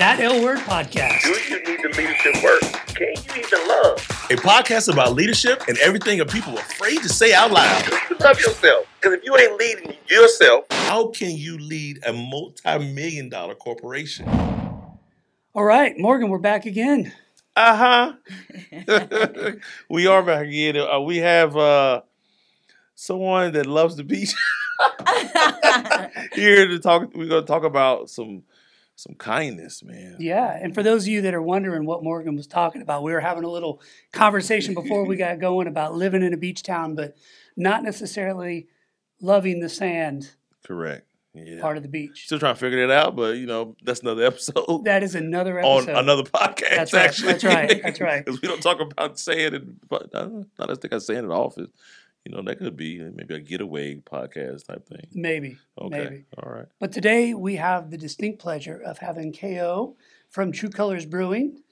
That L Word Podcast. Do you need the leadership work? Can you even love? A podcast about leadership and everything that people are afraid to say out loud. Do you love yourself? Because if you ain't leading yourself, How can you lead a multi-million dollar corporation? All right, Morgon, we're back again. Uh huh. we are back again. Uh, we have uh, someone that loves the beach here to talk. We're going to talk about some some kindness, man. Yeah, and for those of you that are wondering what Morgon was talking about, we were having a little conversation before we got going about living in a beach town, but not necessarily loving the sand Correct. Yeah. part of the beach. Still trying to figure that out, but you know that's another episode That is another episode. on another podcast. That's right, Actually, that's right, that's right. Because we don't talk about saying it, but uh, not as think I say in the office. You know that could be maybe a getaway podcast type thing. Maybe, Okay. maybe. All right. But today we have the distinct pleasure of having KO from TRU Colors Brewing,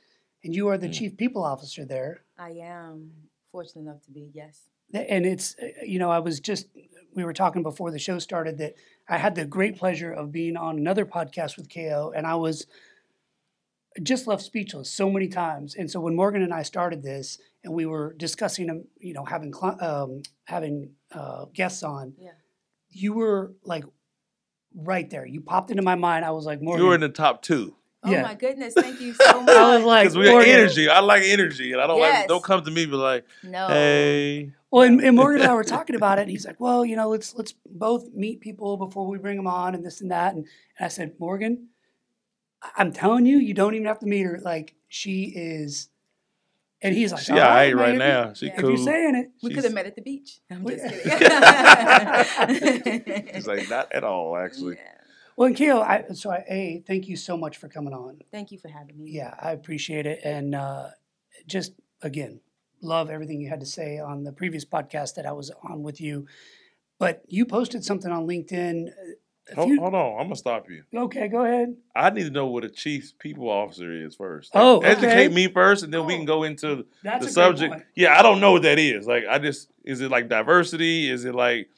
and you are the Mm. chief people officer there. I am fortunate enough to be, yes. and it's uh, you know i was just we were talking before the show started that i had the great pleasure of being on another podcast with ko and i was just left speechless so many times and so when morgon and i started this and we were discussing you know having um, having uh, guests on Yeah. you were like right there you popped into my mind i was like morgon You were in the top two. Oh Yeah. my goodness, thank you so much. i was like Because we got Morgon- energy. I like energy, and I don't like. Don't come to me be like, no. "Hey, Well, and, and Morgon and I were talking about it, and he's like, "Well, you know, let's let's both meet people before we bring them on, and this and that." And, and I said, "Morgon, I- I'm telling you, you don't even have to meet her. Like, she is." And he's like, she "All all right, right right now. She If If you're saying it, we could have met at the beach. I'm just kidding. She's like, not at all, actually. Yeah. well, and KO, I so I, a thank you so much for coming on. Thank you for having me. Yeah, I appreciate it, and uh, just again, love everything you had to say on the previous podcast that I was on with you. But you posted something on LinkedIn. A Hold, few- hold on, I'm gonna stop you. okay, go ahead. I need to know what a chief people officer is first. Oh, educate me first, and then we Oh. can go into the subject. Yeah, I don't know what that is. Like, I just is it like diversity? Is it like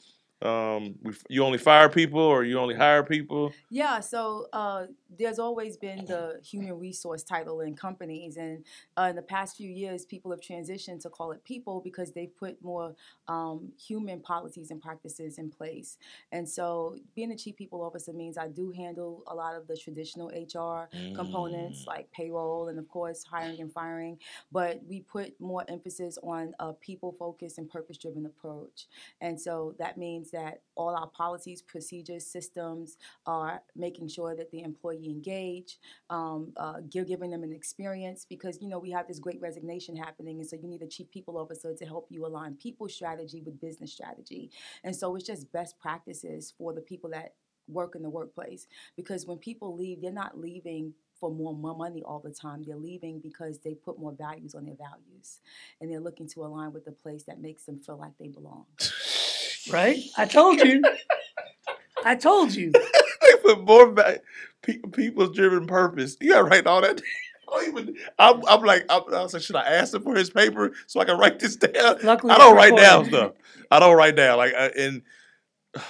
um, you only fire people or you only hire people? Yeah, so uh, there's always been the human resource title in companies, and uh, in the past few years, people have transitioned to call it people because they've put more um, human policies and practices in place. And so, being a chief people officer means I do handle a lot of the traditional HR components like payroll and, of course, hiring and firing. But we put more emphasis on a people focused and purpose driven approach. And so that means that all our policies, procedures, systems are making sure that the employee engage, um, uh, gi- giving them an experience because you know we have this great resignation happening, and so you need a chief people officer to help you align people strategy with business strategy. And so it's just best practices for the people that work in the workplace because when people leave, they're not leaving for more mo- money all the time. They're leaving because they put more values on their values, and they're looking to align with the place that makes them feel like they belong. Right? I told you. I told you. Put more back people's driven purpose. You gotta write all that. I don't even. I'm, I'm like, I'm, I was like, should I ask him for his paper so I can write this down? Luckily, I don't write down stuff. I don't write down like, uh, and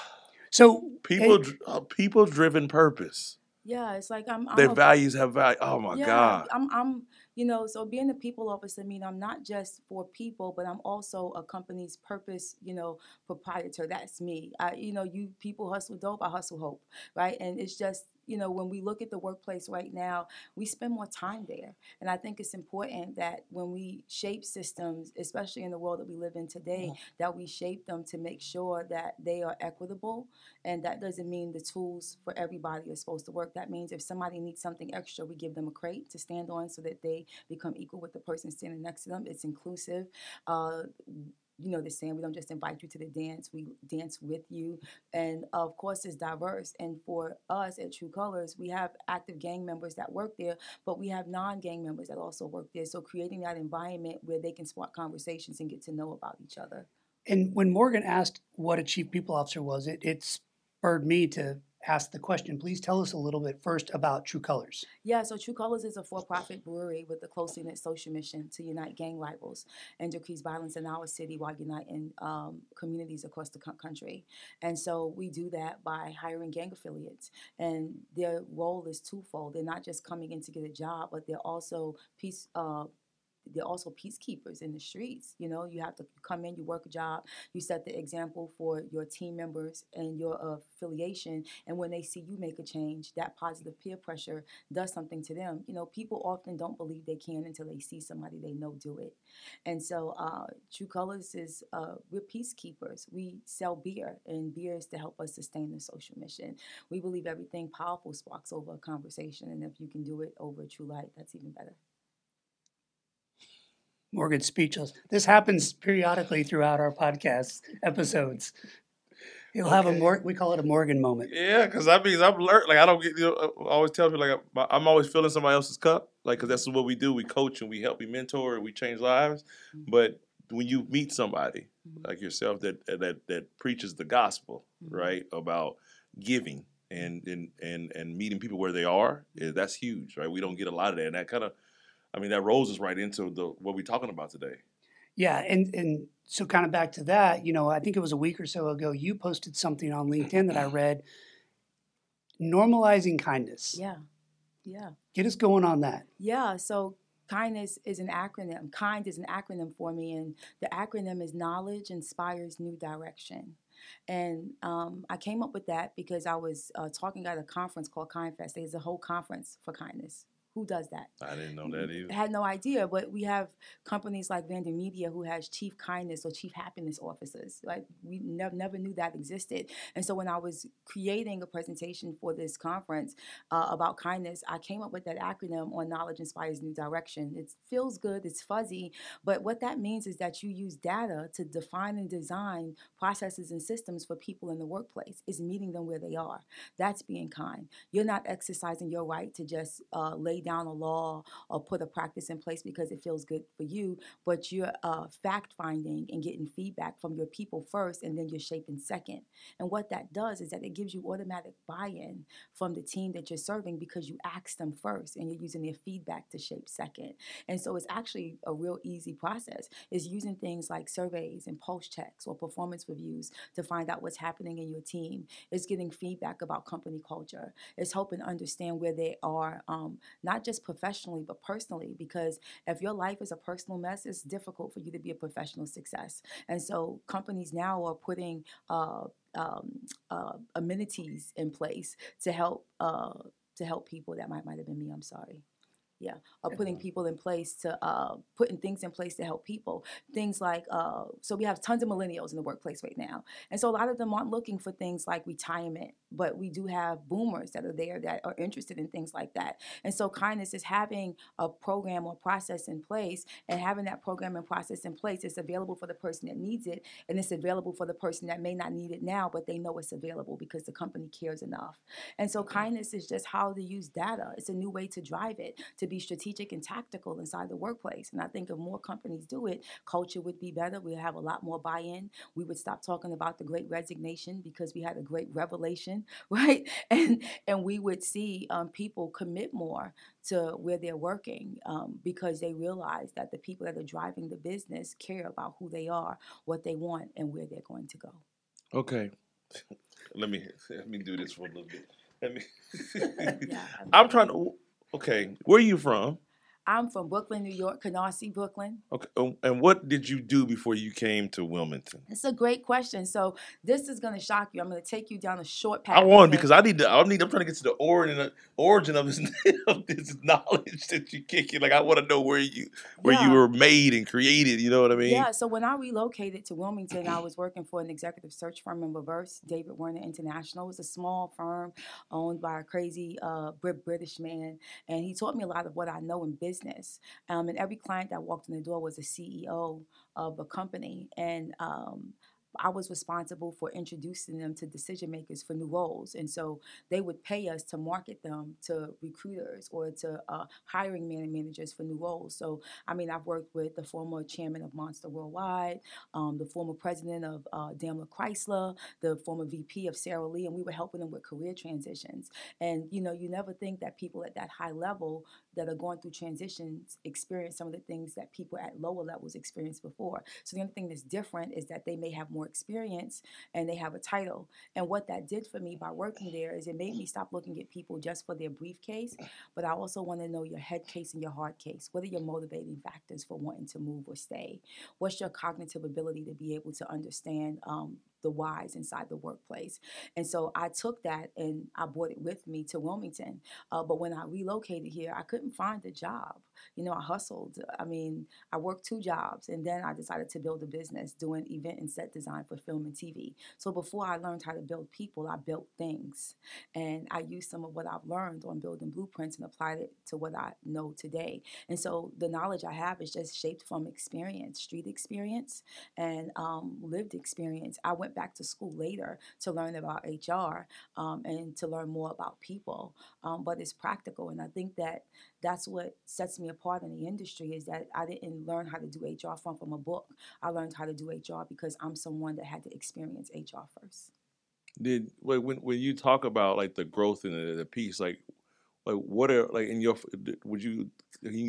So people, Hey- uh, people driven purpose. Yeah, it's like I'm. I'm Their a- values have value. Oh my yeah, god. I'm, I'm, you know, so being a people officer, I mean, I'm not just for people, but I'm also a company's purpose, you know, proprietor. That's me. I, you know, you people hustle dope, I hustle hope, right? And it's just, you know, when we look at the workplace right now, we spend more time there. And I think it's important that when we shape systems, especially in the world that we live in today, that we shape them to make sure that they are equitable. And that doesn't mean the tools for everybody are supposed to work. That means if somebody needs something extra, we give them a crate to stand on so that they become equal with the person standing next to them. It's inclusive. Uh, you know the saying we don't just invite you to the dance we dance with you. And of course it's diverse. And for us at TRU Colors we have active gang members that work there but we have non-gang members that also work there. So creating that environment where they can spark conversations and get to know about each other. And when Morgon asked what a chief people officer was, it it spurred me to ask the question, please tell us a little bit first about TRU Colors. Yeah, so TRU Colors is a for-profit brewery with a closely knit social mission to unite gang rivals and decrease violence in our city while uniting um, communities across the country. And so we do that by hiring gang affiliates, and their role is twofold. They're not just coming in to get a job, but they're also peace. Uh, they're also peacekeepers in the streets. You know, you have to come in, you work a job, you set the example for your team members and your affiliation. And when they see you make a change, that positive peer pressure does something to them. You know, people often don't believe they can until they see somebody they know do it. And so, uh, TRU Colors is uh, we're peacekeepers. We sell beer, and beer is to help us sustain the social mission. We believe everything powerful sparks over a conversation, and if you can do it over true light, that's even better. Morgon's speechless. This happens periodically throughout our podcast episodes. You'll have a Okay. Mor- we call it a Morgon moment. Yeah, because that means I'm learning. Like I don't get. You know, I always tell people like I'm- I'm always filling somebody else's cup. Like because that's what we do. We coach and we help, we mentor, and we change lives. But when you meet somebody Mhm. like yourself that that that preaches the gospel, Mhm. right, about giving and and and and meeting people where they are, Mm-hmm. eh, that's huge, right? We don't get a lot of that, and that kind of, I mean, that rolls us right into the what we're talking about today. Yeah, and and so kind of back to that, you know, I think it was a week or so ago you posted something on LinkedIn that I read normalizing kindness. Yeah, yeah. Get us going on that. Yeah, so kindness is an acronym. Kind is an acronym for me, and the acronym is Knowledge Inspires New Direction. And um, I came up with that because I was uh, talking at a conference called KindFest. There's a whole conference for kindness. Who does that? I didn't know that either. had no idea, but we have companies like VaynerMedia who has chief kindness or chief happiness officers. Like we never never knew that existed. And so when I was creating a presentation for this conference uh, about kindness, I came up with that acronym on knowledge inspires new direction. It feels good, it's fuzzy, but what that means is that you use data to define and design processes and systems for people in the workplace. Is meeting them where they are. That's being kind. You're not exercising your right to just uh, lay down a law or put a practice in place because it feels good for you, but you're uh, fact finding and getting feedback from your people first, and then you're shaping second. And what that does is that it gives you automatic buy in from the team that you're serving because you asked them first and you're using their feedback to shape second. And so it's actually a real easy process. Is using things like surveys and pulse checks or performance reviews to find out what's happening in your team. It's getting feedback about company culture. It's helping understand where they are, um, not just professionally but personally. Because if your life is a personal mess, it's difficult for you to be a professional success. And so companies now are putting uh, um, uh, amenities in place to help uh, to help people. That might might have been me. I'm sorry. Yeah, are putting people in place to uh, putting things in place to help people. Things like uh, so we have tons of millennials in the workplace right now, and so a lot of them aren't looking for things like retirement, but we do have boomers that are there that are interested in things like that. And so kindness is having a program or process in place, and having that program and process in place. It's available for the person that needs it, and it's available for the person that may not need it now, but they know it's available because the company cares enough. And so kindness is just how to use data. It's a new way to drive it, to be strategic and tactical inside the workplace. And I think if more companies do it, culture would be better. We'd have a lot more buy-in. We would stop talking about the great resignation because we had a great revelation, right? And and we would see um, people commit more to where they're working um, because they realize that the people that are driving the business care about who they are, what they want, and where they're going to go. Okay, let me let me do this for a little bit. Let me. Yeah. I'm trying to. Okay, where are you from? I'm from Brooklyn, New York, Canarsie, Brooklyn. Okay, um, and what did you do before you came to Wilmington? It's a great question. So this is going to shock you. I'm going to take you down a short path. I want because I need to. I need. I'm trying to get to the origin of, origin of this of this knowledge that you kick it. Like I want to know where you where you were made and created. You know what I mean? Yeah, so when I relocated to Wilmington, I was working for an executive search firm in Reverse, David Werner International. It was a small firm owned by a crazy uh, British man, and he taught me a lot of what I know in business. Um, and every client that walked in the door was a CEO of a company, and um, I was responsible for introducing them to decision makers for new roles. And so they would pay us to market them to recruiters or to uh, hiring man- managers for new roles. So, I mean, I've worked with the former chairman of Monster Worldwide, um, the former president of uh, Daimler Chrysler, the former VP of Sara Lee, and we were helping them with career transitions. And, you know, you never think that people at that high level that are going through transitions experience some of the things that people at lower levels experienced before. So the only thing that's different is that they may have more experience and they have a title. And what that did for me by working there is it made me stop looking at people just for their briefcase, but I also want to know your head case and your hard case. What are your motivating factors for wanting to move or stay? What's your cognitive ability to be able to understand um, the whys inside the workplace. And so I took that and I brought it with me to Wilmington. Uh, but when I relocated here, I couldn't find a job. You know, I hustled. I mean, I worked two jobs and then I decided to build a business doing event and set design for film and TV. So before I learned how to build people, I built things. And I used some of what I've learned on building blueprints and applied it to what I know today. And so the knowledge I have is just shaped from experience, street experience, and um, lived experience. I went back to school later to learn about HR um, and to learn more about people, um, but it's practical. And I think that that's what sets me apart in the industry is that I didn't learn how to do HR from from a book. I learned how to do HR because I'm someone that had to experience HR first. Did when when you talk about like the growth in the, the piece, like like what are like in your would you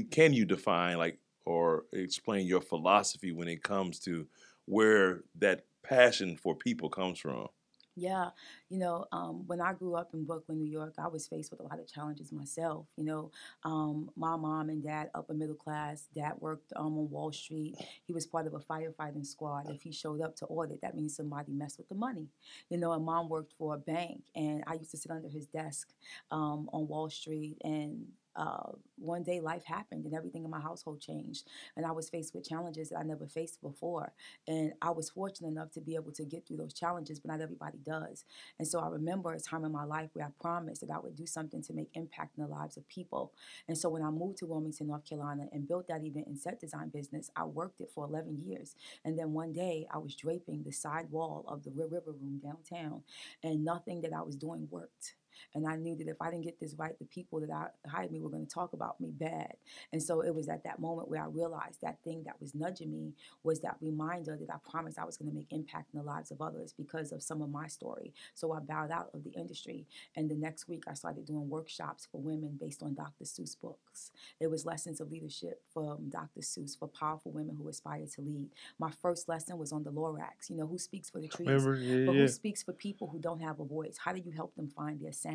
can you define like or explain your philosophy when it comes to where that passion for people comes from? Yeah, you know, um, when I grew up in Brooklyn, New York, I was faced with a lot of challenges myself. You know, um, my mom and dad, upper middle class. Dad worked um, on Wall Street. He was part of a firefighting squad. If he showed up to audit, that means somebody messed with the money. You know, and mom worked for a bank, and I used to sit under his desk um, on Wall Street and uh, one day life happened and everything in my household changed and i was faced with challenges that i never faced before and i was fortunate enough to be able to get through those challenges but not everybody does and so i remember a time in my life where i promised that i would do something to make impact in the lives of people and so when i moved to wilmington north carolina and built that event and set design business i worked it for 11 years and then one day i was draping the side wall of the river room downtown and nothing that i was doing worked and I knew that if I didn't get this right, the people that I hired me were going to talk about me bad. And so it was at that moment where I realized that thing that was nudging me was that reminder that I promised I was going to make impact in the lives of others because of some of my story. So I bowed out of the industry. And the next week, I started doing workshops for women based on Dr. Seuss books. It was lessons of leadership from Dr. Seuss for powerful women who aspire to lead. My first lesson was on the Lorax, you know, who speaks for the trees, Remember? Yeah, but yeah. who speaks for people who don't have a voice? How do you help them find their sound?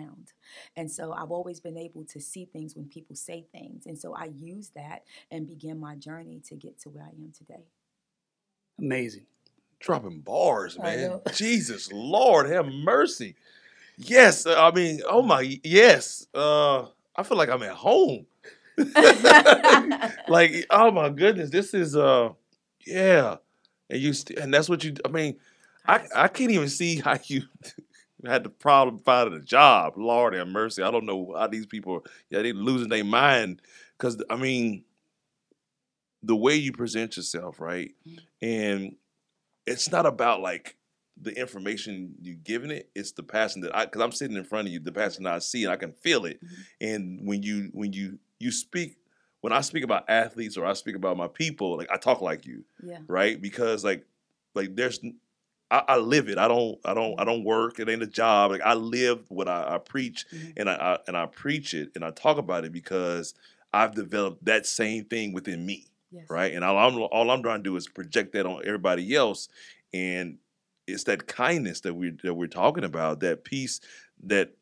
And so I've always been able to see things when people say things. And so I use that and begin my journey to get to where I am today. Amazing. Dropping bars, man. Jesus Lord, have mercy. Yes, uh, I mean, oh my, yes. Uh, I feel like I'm at home. like, oh my goodness, this is uh, yeah. And you, st- and that's what you. I mean, I I can't even see how you had the problem finding a job. Lord have mercy. I don't know how these people. Are, yeah, they losing their mind because I mean, the way you present yourself, right, mm. and it's not about like the information you're giving it. It's the passion that I because I'm sitting in front of you. The passion that I see and I can feel it. Mm-hmm. And when you when you you speak. When I speak about athletes or I speak about my people, like I talk like you yeah. right? Because like like there's I, I live it. I don't I don't I don't work. It ain't a job. Like I live what I, I preach Mhm. and I, I and I preach it and I talk about it because I've developed that same thing within me, Yes. right? And all I'm all I'm trying to do is project that on everybody else, and it's that kindness that we that we're talking about, that peace, that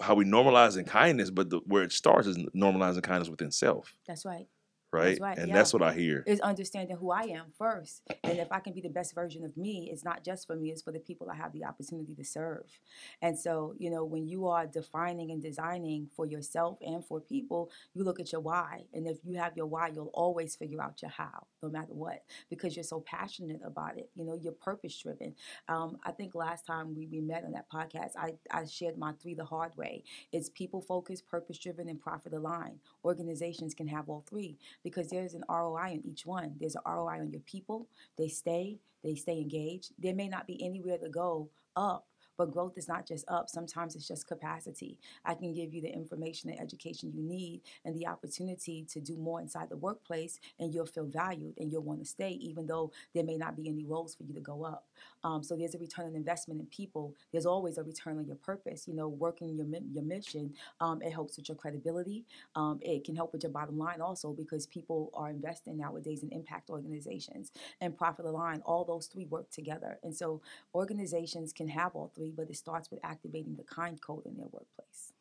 how we normalize in kindness, but the, where it starts is normalizing kindness within self, That's right. Right? right, and yeah. that's what I hear. is understanding who I am first. And if I can be the best version of me, it's not just for me, it's for the people I have the opportunity to serve. And so, you know, when you are defining and designing for yourself and for people, you look at your why. And if you have your why, you'll always figure out your how, no matter what, because you're so passionate about it. You know, you're purpose driven. Um, I think last time we, we met on that podcast, I, I shared my three the hard way. It's people focused, purpose driven, and profit aligned. Organizations can have all three because there's an ROI in each one. There's an ROI on your people. They stay, they stay engaged. There may not be anywhere to go up, but growth is not just up, sometimes it's just capacity. I can give you the information and education you need and the opportunity to do more inside the workplace, and you'll feel valued and you'll want to stay, even though there may not be any roles for you to go up. Um, so there's a return on investment in people. There's always a return on your purpose. You know, working your your mission, um, it helps with your credibility. Um, it can help with your bottom line also because people are investing nowadays in impact organizations and profit align. All those three work together, and so organizations can have all three, but it starts with activating the kind code in their workplace.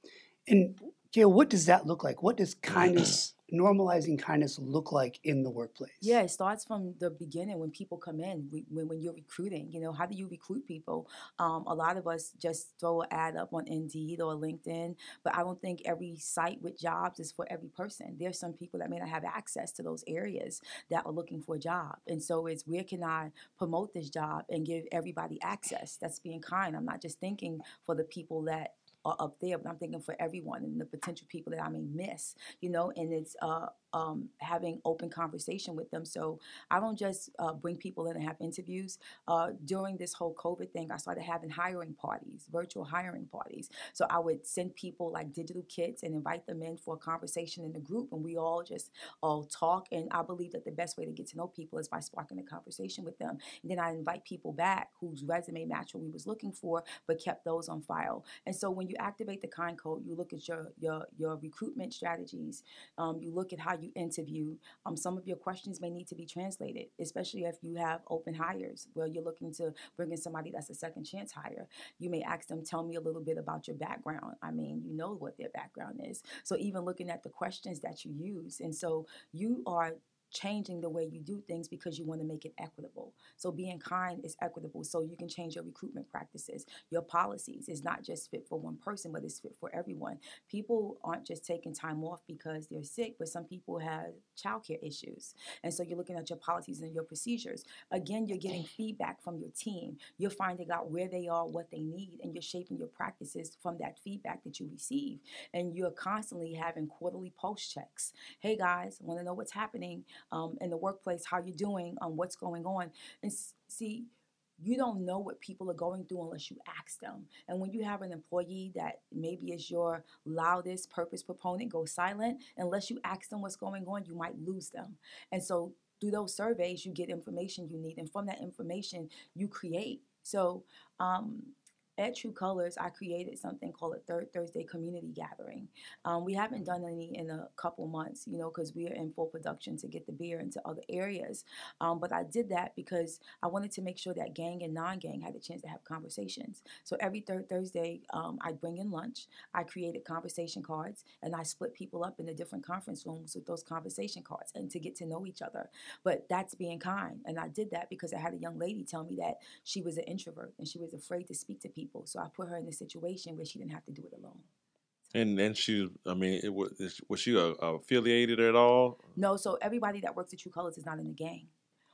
And Gail, what does that look like? What does kindness, normalizing kindness, look like in the workplace? Yeah, it starts from the beginning when people come in, when, when you're recruiting. You know, how do you recruit people? Um, a lot of us just throw an ad up on Indeed or LinkedIn, but I don't think every site with jobs is for every person. There's some people that may not have access to those areas that are looking for a job. And so it's where can I promote this job and give everybody access? That's being kind. I'm not just thinking for the people that are up there, but I'm thinking for everyone and the potential people that I may miss, you know, and it's uh, um, having open conversation with them. So I don't just uh, bring people in and have interviews. Uh, during this whole COVID thing, I started having hiring parties, virtual hiring parties. So I would send people like digital kits and invite them in for a conversation in the group, and we all just all talk. And I believe that the best way to get to know people is by sparking a conversation with them. And then I invite people back whose resume match what we was looking for, but kept those on file. And so when you activate the kind code, you look at your your your recruitment strategies. Um, you look at how you interview. Um, some of your questions may need to be translated, especially if you have open hires where you're looking to bring in somebody that's a second chance hire. You may ask them, "Tell me a little bit about your background." I mean, you know what their background is. So even looking at the questions that you use, and so you are changing the way you do things because you want to make it equitable. So being kind is equitable. So you can change your recruitment practices, your policies. It's not just fit for one person, but it's fit for everyone. People aren't just taking time off because they're sick, but some people have childcare issues. And so you're looking at your policies and your procedures. Again, you're getting feedback from your team. You're finding out where they are, what they need, and you're shaping your practices from that feedback that you receive. And you're constantly having quarterly pulse checks. Hey guys, want to know what's happening um, in the workplace, how you're doing, um, what's going on. And see, you don't know what people are going through unless you ask them. And when you have an employee that maybe is your loudest purpose proponent, go silent, unless you ask them what's going on, you might lose them. And so through those surveys, you get information you need. And from that information, you create. So um, at TRU Colors, I created something called a Third Thursday Community Gathering. Um, we haven't done any in a couple months, you know, because we are in full production to get the beer into other areas. Um, but I did that because I wanted to make sure that gang and non-gang had a chance to have conversations. So every third Thursday, um, I bring in lunch. I created conversation cards, and I split people up into different conference rooms with those conversation cards, and to get to know each other. But that's being kind, and I did that because I had a young lady tell me that she was an introvert and she was afraid to speak to people. So I put her in a situation where she didn't have to do it alone. And then she, I mean, it was was she uh, affiliated at all? No, so everybody that works at TRU Colors is not in the gang.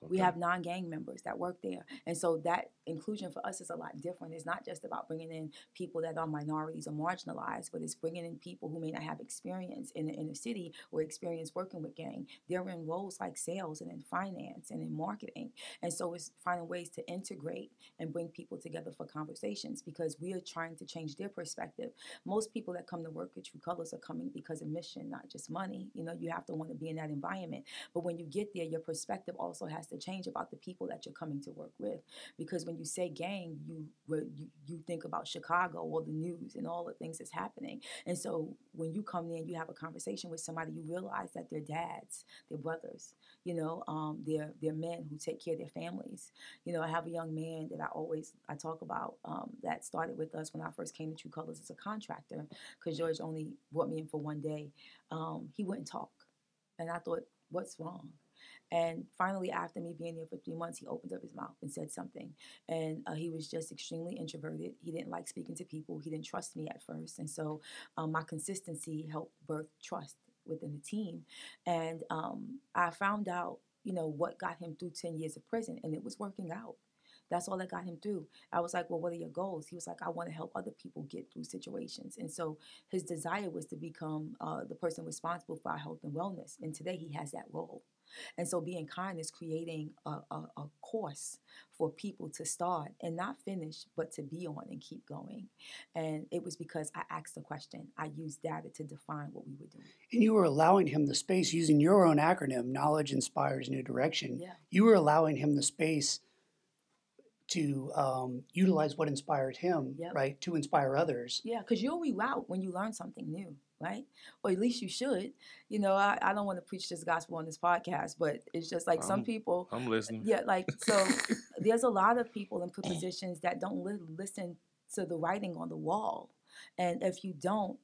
We have non-gang members that work there, and so that inclusion for us is a lot different. It's not just about bringing in people that are minorities or marginalized, but it's bringing in people who may not have experience in the inner city or experience working with gang. They're in roles like sales and in finance and in marketing, and so it's finding ways to integrate and bring people together for conversations because we are trying to change their perspective. Most people that come to work at TRU Colors are coming because of mission, not just money. You know, you have to want to be in that environment. But when you get there, your perspective also has to change about the people that you're coming to work with. Because when you say gang, you you, you think about Chicago or the news and all the things that's happening. And so when you come in, you have a conversation with somebody, you realize that they're dads, they're brothers, you know, um, they're they're men who take care of their families. You know, I have a young man that I always I talk about um, that started with us when I first came to TRU Colors as a contractor, because George only brought me in for one day. Um, he wouldn't talk, and I thought, what's wrong? And finally, after me being there for three months, he opened up his mouth and said something. And uh, he was just extremely introverted. He didn't like speaking to people. He didn't trust me at first. And so um, my consistency helped birth trust within the team. And um, I found out, you know, what got him through 10 years of prison, and it was working out. That's all that got him through. I was like, well, what are your goals? He was like, I want to help other people get through situations. And so his desire was to become uh, the person responsible for our health and wellness. And today he has that role. And so being kind is creating a, a, a course for people to start and not finish, but to be on and keep going. And it was because I asked the question. I used data to define what we were doing. And you were allowing him the space using your own acronym, Knowledge Inspires New Direction. Yeah. You were allowing him the space to um, utilize what inspired him, Yep. right? To inspire others. Yeah, because you'll reroute when you learn something new, right? Or at least you should. You know, I, I don't want to preach this gospel on this podcast, but it's just like some Um, people, I'm listening. yeah, like, so there's a lot of people in positions that don't li- listen to the writing on the wall. And if you don't,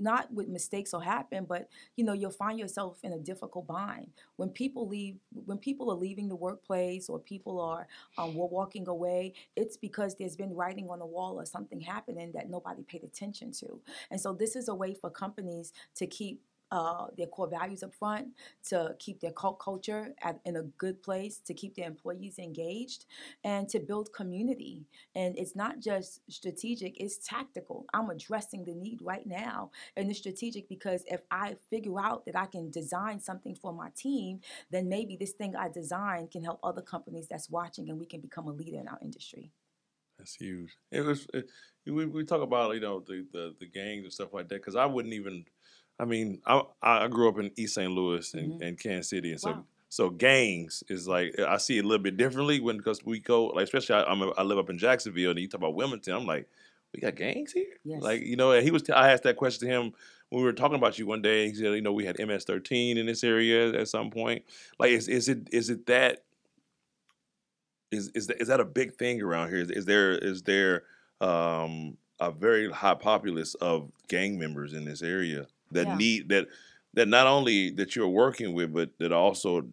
not with mistakes will happen, but you know you'll find yourself in a difficult bind when people leave. When people are leaving the workplace or people are um, walking away, it's because there's been writing on the wall or something happening that nobody paid attention to. And so this is a way for companies to keep uh, their core values up front, to keep their cult culture at, in a good place, to keep their employees engaged, and to build community. And it's not just strategic, it's tactical. I'm addressing the need right now. And it's strategic because if I figure out that I can design something for my team, then maybe this thing I designed can help other companies that's watching and we can become a leader in our industry. That's huge. It was. It, we we talk about you know the the, the gangs and stuff like that because I wouldn't even. I mean, I I grew up in East St. Louis and, Mhm. and Kansas City, and so Wow. so gangs is like I see it a little bit differently when because we go like especially I, I'm a, I live up in Jacksonville and you talk about Wilmington. I'm like, we got gangs here. Yes. Like you know, and he was. I asked that question to him when we were talking about you one day. He said, you know, we had MS13 in this area at some point. Like, is is it is it that is is that, is that a big thing around here? Is, is there is there um, a very high populace of gang members in this area that Yeah. need that that not only that you're working with, but that also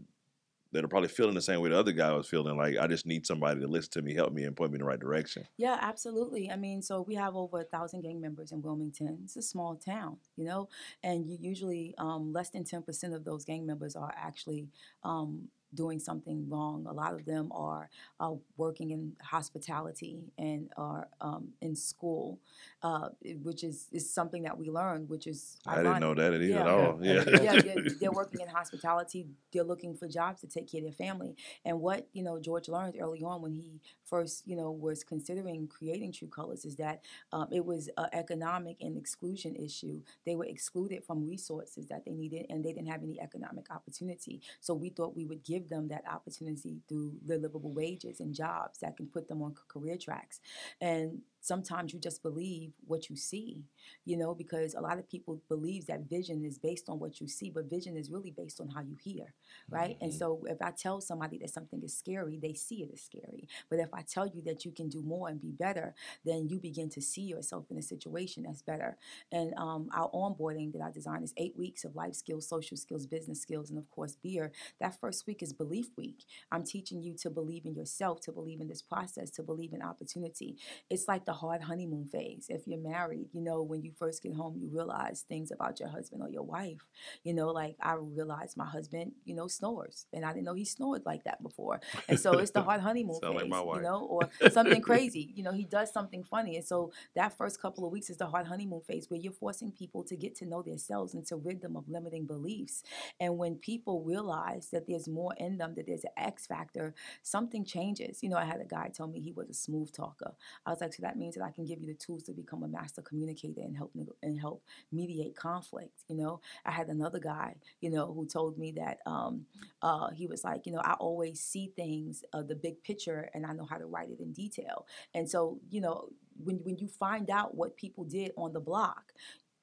that are probably feeling the same way the other guy was feeling. Like I just need somebody to listen to me, help me, and point me in the right direction. Yeah, absolutely. I mean, so we have over a thousand gang members in Wilmington. It's a small town, you know, and you usually um, less than ten percent of those gang members are actually um, doing something wrong. A lot of them are uh, working in hospitality and are um, in school, uh, which is is something that we learned, which is I didn't know that either at all. Yeah, Yeah, yeah, they're, they're working in hospitality. They're looking for jobs to take care of their family. And what you know George learned early on when he first you know was considering creating TRU Colors is that um, it was an economic and exclusion issue. They were excluded from resources that they needed, and they didn't have any economic opportunity. So we thought we would give them that opportunity through the livable wages and jobs that can put them on career tracks. And sometimes you just believe what you see you know because a lot of people believe that vision is based on what you see but vision is really based on how you hear right? And so if i tell somebody that something is scary they see it as scary. But if i tell you that you can do more and be better then you begin to see yourself in a situation that's better. And um, our onboarding that i designed is eight weeks of life skills social skills business skills and of course beer. That first week is belief week. I'm teaching you to believe in yourself to believe in this process to believe in opportunity. It's like the hard honeymoon phase. If you're married, you know, when you first get home, you realize things about your husband or your wife. You know, like I realized my husband, you know, snores, and I didn't know he snored like that before. And so it's the hard honeymoon phase, like my wife. you know, or something crazy. You know, he does something funny, and so that first couple of weeks is the hard honeymoon phase where you're forcing people to get to know themselves and to rid them of limiting beliefs. And when people realize that there's more in them, that there's an X factor, something changes. You know, I had a guy tell me he was a smooth talker. I was like, so that means that I can give you the tools to become a master communicator and help and help mediate conflict. You know, I had another guy, you know, who told me that um, uh, he was like, you know, I always see things, uh, the big picture, and I know how to write it in detail. And so, you know, when when you find out what people did on the block,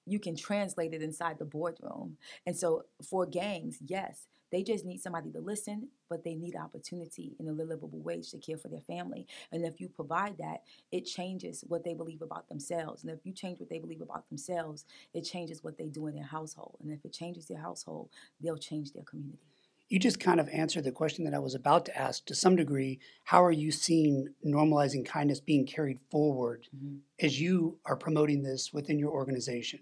you can translate it inside the boardroom. And so, for gangs, yes, they just need somebody to listen, but they need opportunity in a livable wage to care for their family. And if you provide that, it changes what they believe about themselves. And if you change what they believe about themselves, it changes what they do in their household. And if it changes their household, they'll change their community. You just kind of answered the question that I was about to ask to some degree. How are you seeing normalizing kindness being carried forward Mhm. as you are promoting this within your organization?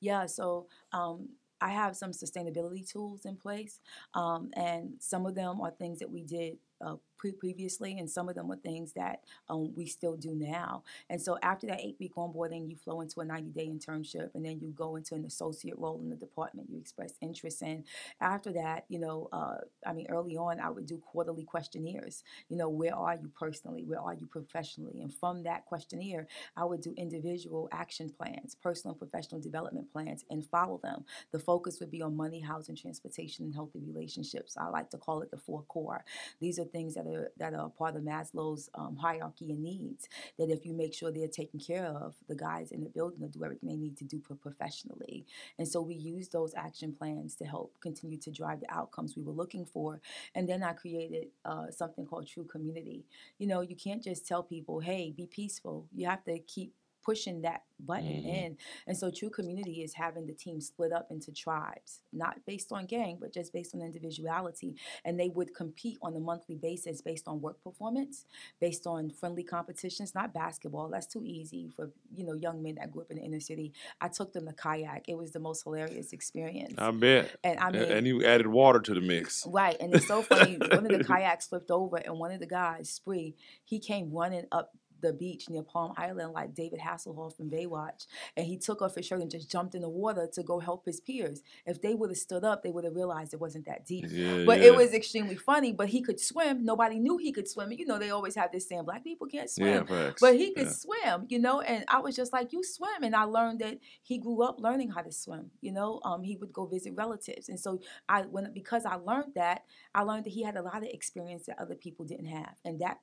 Yeah, so um, I have some sustainability tools in place, um, and some of them are things that we did uh, pre- previously, and some of them were things that um, we still do now. And so after that eight week onboarding, you flow into a 90 day internship, and then you go into an associate role in the department you express interest in. After that, you know, uh, I mean, early on, I would do quarterly questionnaires. You know, where are you personally? Where are you professionally? And from that questionnaire, I would do individual action plans, personal and professional development plans, and follow them. The focus would be on money, housing, transportation, and healthy relationships. I like to call it the four core. These are things that are that are part of Maslow's um, hierarchy of needs. That if you make sure they're taken care of, the guys in the building will do everything they need to do professionally. And so we use those action plans to help continue to drive the outcomes we were looking for. And then I created uh, something called True Community. You know, you can't just tell people, "Hey, be peaceful." You have to keep pushing that button Mhm. in. And so true community is having the team split up into tribes, not based on gang, but just based on individuality. And they would compete on a monthly basis based on work performance, based on friendly competitions, not basketball. That's too easy for, you know, young men that grew up in the inner city. I took them to kayak. It was the most hilarious experience. I bet. and I mean and you added water to the mix. Right, and it's so funny. one of the kayaks flipped over, and one of the guys, Spree, he came running up the beach near Palm Island like David Hasselhoff from Baywatch, and he took off his shirt and just jumped in the water to go help his peers. If they would have stood up, they would have realized it wasn't that deep. Yeah, But yeah. it was extremely funny. But he could swim. Nobody knew he could swim. You know, they always have this saying, "Black people can't swim." yeah. But he could swim, you know, and I was just like, "You swim," and I learned that he grew up learning how to swim. You know, um, he would go visit relatives, and so I, when because I learned that, I learned that he had a lot of experience that other people didn't have, and that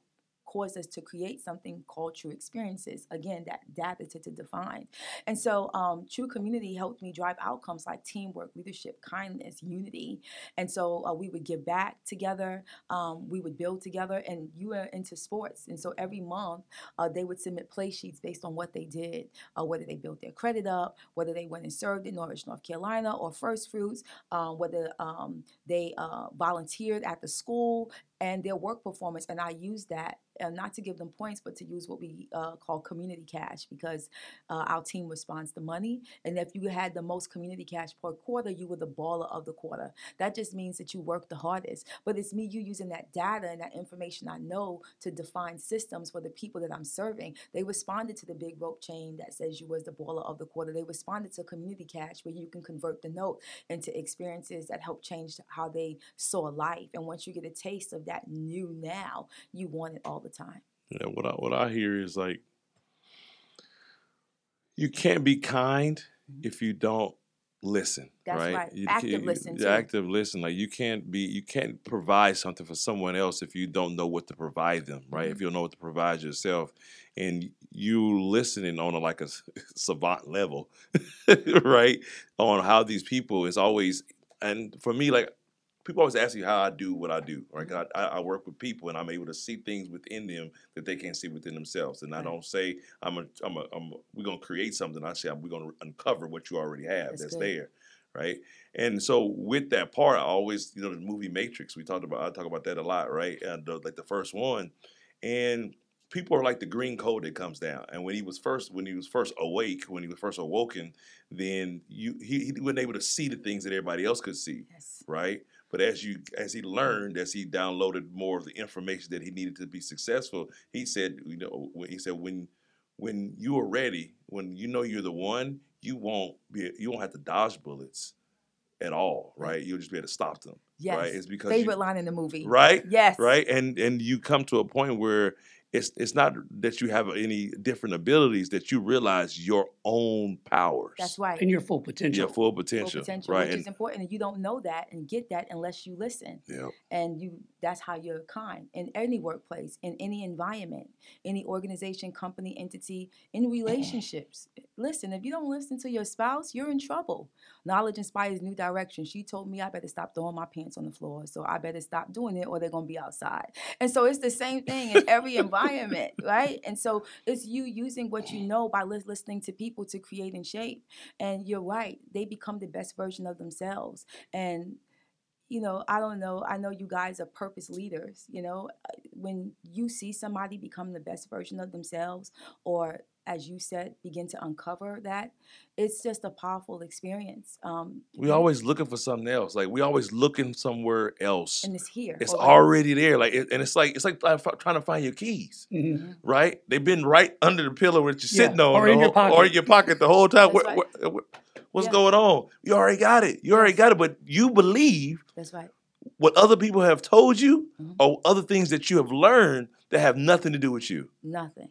caused us to create something called true experiences. Again, that data to, define. And so, um, true community helped me drive outcomes like teamwork, leadership, kindness, unity. And so, uh, we would give back together. Um, we would build together, and you were into sports, and so every month uh, they would submit play sheets based on what they did, uh, whether they built their credit up, whether they went and served in Nourish, North Carolina, or First Fruits, um, whether um, they uh, volunteered at the school, and their work performance. And I use that uh, not to give them points, but to use what we uh, call community cash because uh, our team responds to money. And if you had the most community cash per quarter, you were the baller of the quarter. That just means that you worked the hardest. But it's me, you using that data and that information I know to define systems for the people that I'm serving. They responded to the big rope chain that says you was the baller of the quarter. They responded to community cash where you can convert the note into experiences that help change how they saw life. And once you get a taste of that new now, you want it all the time. Yeah, what I what I hear is like you can't be kind if you don't listen. Mm-hmm. That's right. right. You Active can't- listen, you-. Active listen. Like you can't be you can't provide something for someone else if you don't know what to provide them. Right. Mm-hmm. If you don't know what to provide yourself, and you listening on a like a savant level, right? On how these people is always and for me like people always ask me how I do what I do. Right? 'Cause I, I work with people and I'm able to see things within them that they can't see within themselves. And I don't say I'm a I'm a I'm a, we're gonna create something. I say we're gonna uncover what you already have That's that's, there. Right. And so with that part, I always, you know, the movie Matrix, we talked about I talk about that a lot, right? And uh, like the first one. And people are like the green code that comes down. And when he was first when he was first awake, when he was first awoken, then you he, he wasn't able to see the things that everybody else could see Yes. right? But as you as he learned, as he downloaded more of the information that he needed to be successful, he said, you know, when he said when when you are ready, when you know you're the one, you won't be you won't have to dodge bullets at all, right? You'll just be able to stop them, Yes. right? It's because Favorite you, line in the movie. right, Yes. right, and and you come to a point where it's it's not that you have any different abilities that you realize your own powers, That's right. and your full potential. your full potential. Full potential, potential, right? which And, is important, and you don't know that and get that unless you listen. yeah, and you that's how you're kind in any workplace in any environment any organization company entity in relationships listen if you don't listen to your spouse you're in trouble knowledge inspires new direction she told me i better stop throwing my pants on the floor so i better stop doing it or they're going to be outside and so it's the same thing in every environment right and so it's you using what you know by lis- listening to people to create and shape and you're right they become the best version of themselves and you know, I don't know. I know you guys are purpose leaders. You know, Uh, when you see somebody become the best version of themselves or as you said, begin to uncover that, it's just a powerful experience. Um, We you- always looking for something else. Like we always looking somewhere else. and it's here. It's already. already there. Like it, and it's like it's like trying to find your keys. Mhm. Right? They've been right under the pillow that you're Yeah, sitting on, or the in your whole- or pocket. in your pocket the whole time. That's What- right. what- what- what's Yeah. going on? You already got it. You already got it. But you believe That's right. what other people have told you, Mhm. or other things that you have learned that have nothing to do with you. Nothing.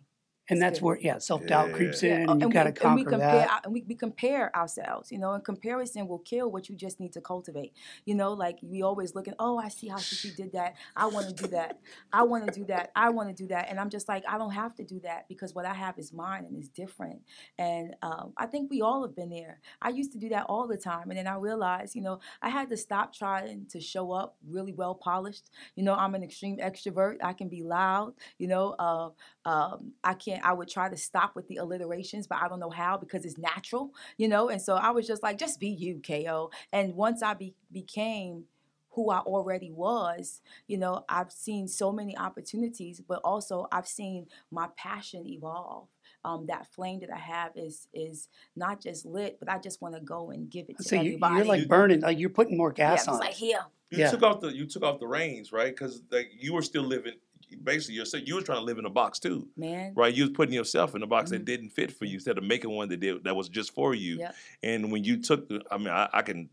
And that's where yeah, self doubt Yeah. creeps in, uh, and you we- got to and we conquer compare, that. and we, we compare ourselves, you know, and comparison will kill what you just need to cultivate. You know, like we always looking, oh, I see how she did that. I want to do that. I want to do that. I want to do that. And I'm just like, I don't have to do that because what I have is mine and it's different. And um, I think we all have been there. I used to do that all the time. And then I realized, you know, I had to stop trying to show up really well polished. You know, I'm an extreme extrovert. I can be loud, you know, uh, um, I can't. I would try to stop with the alliterations, but I don't know how because it's natural, you know. And so I was just like, just be you, Ko. And once I be, became who I already was, you know, I've seen so many opportunities, but also I've seen my passion evolve. Um, that flame that I have is is not just lit, but I just want to go and give it to So you, everybody. you're like burning, like you're putting more yeah, gas it's on. like it. here. You Yeah. took off the you took off the reins, right? Because like you were still living. Basically, you're you were trying to live in a box too, Man, right? You was putting yourself in a box that Mhm. didn't fit for you instead of making one that did that was just for you. Yep. And when you took the, I mean, I, I can,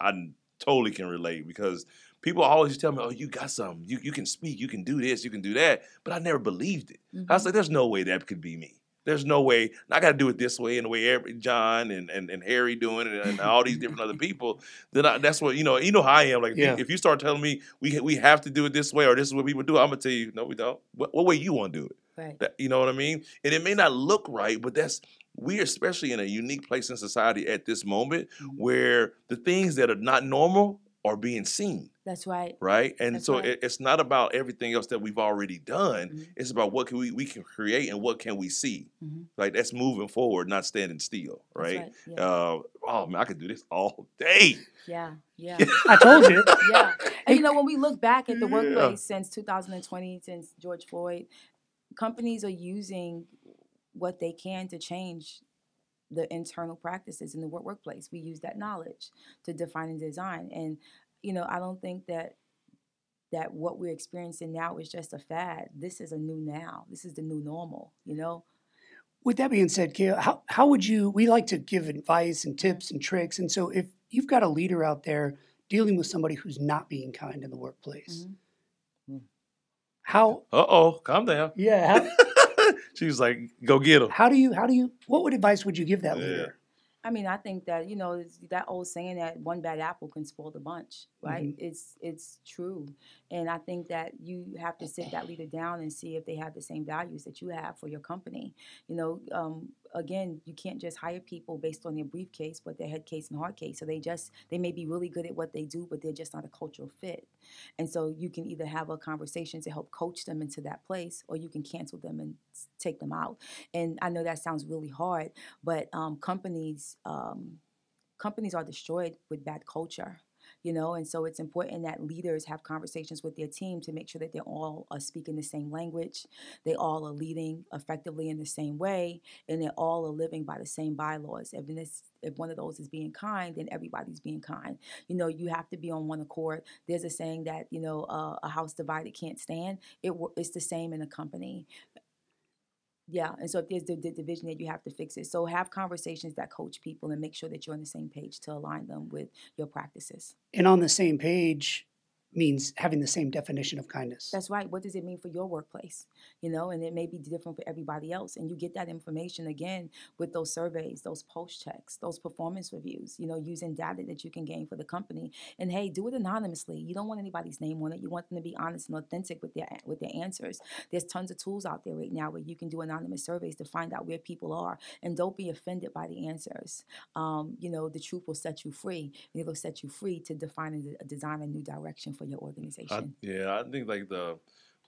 I totally can relate because people always tell me, "Oh, you got something. You you can speak. You can do this. You can do that." But I never believed it. I was Mhm. like, "There's no way that could be me." There's no way. I got to do it this way, and the way every, John and, and, and Harry doing it, and all these different other people. Then I, that's what you know. You know how I am. Like if, Yeah. you, if you start telling me we we have to do it this way, or this is what people do, I'm gonna tell you, no, we don't. What, what way you want to do it? right. That, you know what I mean? And it may not look right, but that's we're especially in a unique place in society at this moment Mhm. where the things that are not normal are being seen, That's right. right? And That's so right. It, it's not about everything else that we've already done. Mhm. It's about what can we we can create and what can we see. Mhm. Like that's moving forward, not standing still, That's right? Yeah. Uh, oh man, I could do this all day. yeah. Yeah. I told you. yeah. And you know, when we look back at the Yeah. workplace since 2020, since George Floyd, companies are using what they can to change the internal practices in the work workplace. We use that knowledge to define and design. And you know, I don't think that that what we're experiencing now is just a fad. This is a new now. This is the new normal, you know? With that being said, Kale, how, how would you? We like to give advice and tips and tricks. And so, if you've got a leader out there dealing with somebody who's not being kind in the workplace, Mhm. how? Uh oh, calm down. Yeah. How, she was like, "Go get him." how do you? How do you? What would advice would you give that Yeah. leader? I mean, I think that you know that old saying that one bad apple can spoil the bunch, right? It's it's true, and I think that you have to sit that leader down and see if they have the same values that you have for your company. You know, um, again, you can't just hire people based on their briefcase, but their head case and heart case. So they just they may be really good at what they do, but they're just not a cultural fit. And so you can either have a conversation to help coach them into that place, or you can cancel them and take them out. And I know that sounds really hard, but um, companies um, companies are destroyed with bad culture you know and so it's important that leaders have conversations with their team to make sure that they all are speaking the same language they all are leading effectively in the same way and they all are living by the same bylaws. If this if one of those is being kind then everybody's being kind. You know you have to be on one accord. There's a saying that you know uh, a house divided can't stand. It it's the same in a company yeah, and so if there's the, the division that you have to fix it. So have conversations that coach people and make sure that you're on the same page to align them with your practices. And on the same page means having the same definition of kindness. That's right. What does it mean for your workplace? You know, and it may be different for everybody else. And you get that information again with those surveys, those post checks, those performance reviews, you know, using data that you can gain for the company. And hey, do it anonymously. You don't want anybody's name on it. You want them to be honest and authentic with their with their answers. There's tons of tools out there right now where you can do anonymous surveys to find out where people are. And don't be offended by the answers. Um, you know, the truth will set you free. It'll set you free to define and design a new direction for your I, organization. yeah, I think like the,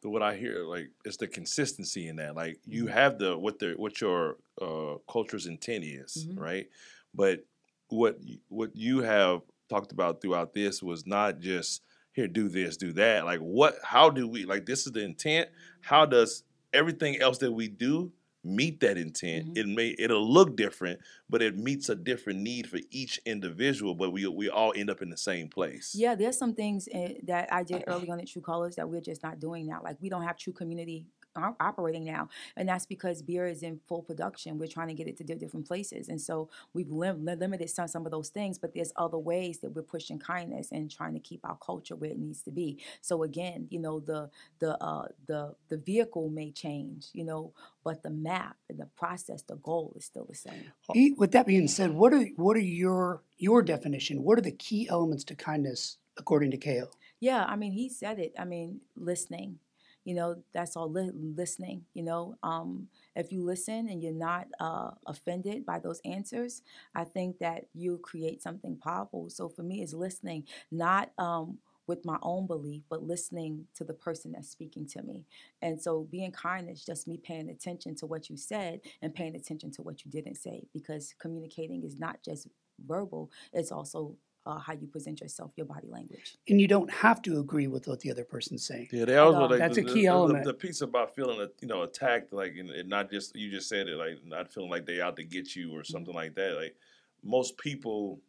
the what I hear like is the consistency in that. Like you Mm-hmm. have the what the what your uh, culture's intent is, Mhm. right? But what what you have talked about throughout this was not just here do this do that. Like what? How do we like? This is the intent. How does everything else that we do meet that intent. Mhm. It may it'll look different, but it meets a different need for each individual. But we we all end up in the same place. Yeah, there's some things eh, that I did early on at TRU Colors that we're just not doing now. Like we don't have True Community operating now, and that's because beer is in full production. We're trying to get it to di- different places, and so we've lim- limited some some of those things. But there's other ways that we're pushing kindness and trying to keep our culture where it needs to be. So again, you know, the the uh, the the vehicle may change, you know, but the map and the process, the goal is still the same. With that being said, what are what are your your definition? What are the key elements to kindness according to KO? Yeah, I mean, he said it. I mean, listening. You know, that's all li- listening. You know, um, if you listen and you're not uh, offended by those answers, I think that you create something powerful. So for me, it's listening, not um, with my own belief, but listening to the person that's speaking to me. And so being kind is just me paying attention to what you said and paying attention to what you didn't say because communicating is not just verbal, it's also uh, how you present yourself, your body language. And you don't have to agree with what the other person's saying. Yeah, they always like That's the, a key the- the- element. The, piece about feeling uh, you know attacked, like and, and not just you just said it, like not feeling like they out to get you Mm-hmm. or something like that. Like most people,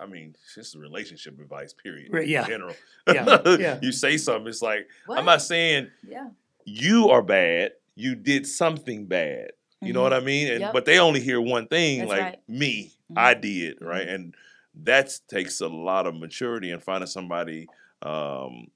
I mean, it's just relationship advice. Period. Right, yeah. In general, Yeah, yeah. you say something, it's like What? I'm not saying Yeah. you are bad. You did something bad. You know Mhm. what I mean? And Yep. but they only hear one thing, That's like right. me, Mhm. I did, right? Mhm. And that takes a lot of maturity and finding somebody um,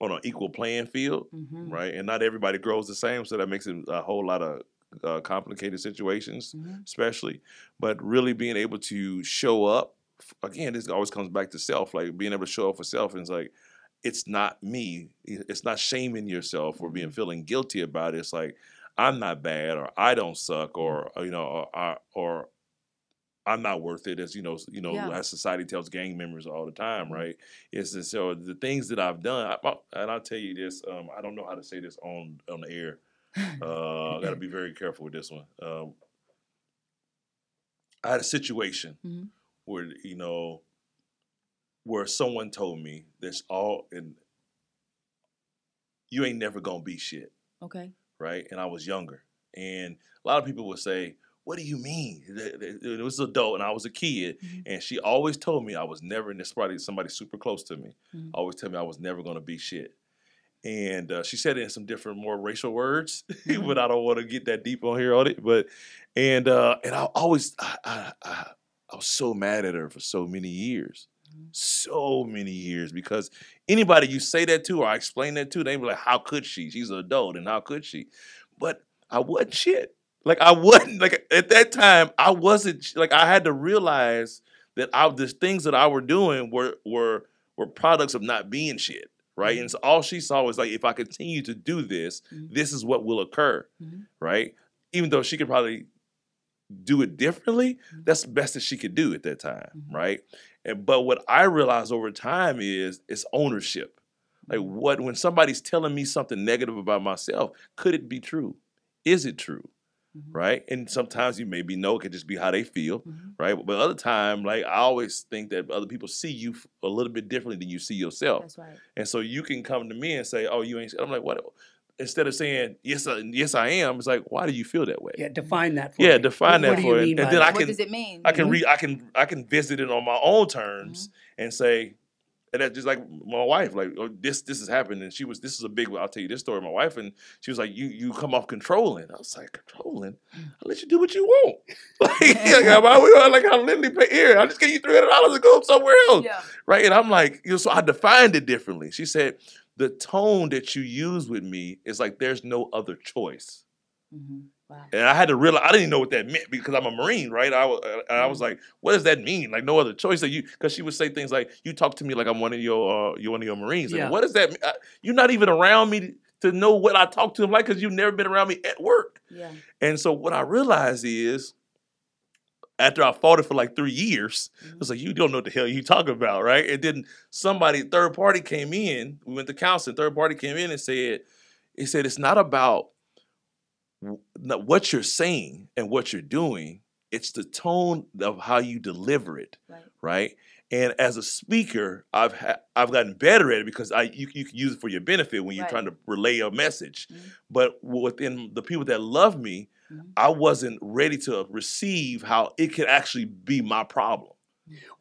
on an equal playing field, Mhm. right? And not everybody grows the same, so that makes it a whole lot of uh, complicated situations, Mhm. especially. But really being able to show up again, this always comes back to self, like being able to show up for self, and it's like it's not me. It's not shaming yourself or being feeling guilty about it. It's like I'm not bad, or I don't suck, or or, you know, or, or, or I'm not worth it. As you know, you know, Yeah. as society tells gang members all the time, Mhm. right? It's just, so the things that I've done, I, I- and I'll tell you this. Um, I don't know how to say this on on the air. Uh, I got to be very careful with this one. Um, I had a situation Mhm. where you know where someone told me this all and you ain't never gonna be shit Okay. right? And I was younger, and a lot of people would say, "What do you mean?" It was an adult, and I was a kid, Mhm. and she always told me I was never. And this probably somebody super close to me. Mhm. Always tell me I was never going to be shit. And uh, she said it in some different, more racial words, Mhm. but I don't want to get that deep on here on it. But and uh, and I always I, I, I, I was so mad at her for so many years, Mhm. so many years because anybody you say that to or I explain that to, they be like, "How could she? She's an adult, and how could she?" But I wasn't shit. Like I wasn't like at that time. I wasn't like I had to realize that I the things that I were doing were were were products of not being shit, right? And so all she saw was like, if I continue to do this, Mhm. this is what will occur, Mhm. right? Even though she could probably do it differently, Mhm. that's the best that she could do at that time, Mhm. right? And but what I realized over time is it's ownership. Like Mm-hmm. what when somebody's telling me something negative about myself, could it be true? Is it true? Mhm. Right? And sometimes you maybe know it could just be how they feel, Mhm. right? But other time, like I always think that other people see you a little bit differently than you see yourself. That's right. And so you can come to me and say, "Oh, you ain't." I'm like, "What?" Instead of saying, "Yes, I, yes, I am," it's like, "Why do you feel that way?" Yeah, define that for me. Yeah, me. define What that do for you it, mean and by then that? I what can- does it mean? I can Mhm. read. I can I can visit it on my own terms Mm-hmm. and say, and that's just like my wife. Like oh, this this has happened, and she was this is a big. I'll tell you this story. My wife and she was like, you you come off controlling. I was like controlling. I let you do what you want. like, like, I, like I literally pay here. I just gave you three hundred dollars to go somewhere else, Yeah. right? And I'm like, you know, so I defined it differently. She said, the tone that you use with me is like there's no other choice. Mhm. Wow. And I had to realize I didn't even know what that meant because I'm a Marine, right? I, and I was Mhm. like, "What does that mean? Like no other choice?" That you because she would say things like, "You talk to me like I'm one of your uh, you one of your Marines." Yeah. And what does that mean? I- You're not even around me to, know what I talk to him like because you've never been around me at work. Yeah. And so what I realized is, after I fought it for like three years, I was like, "You don't know what the hell you talking about, right?" And then somebody, third party, came in. We went to counseling. Third party came in and said, "He said it's not about what you're saying and what you're doing. It's the tone of how you deliver it, Right. right?" And as a speaker, I've ha- I've gotten better at it because I you, you can use it for your benefit when you're Right. trying to relay a message. Mhm. But within the people that love me, Mhm. I wasn't ready to receive how it could actually be my problem.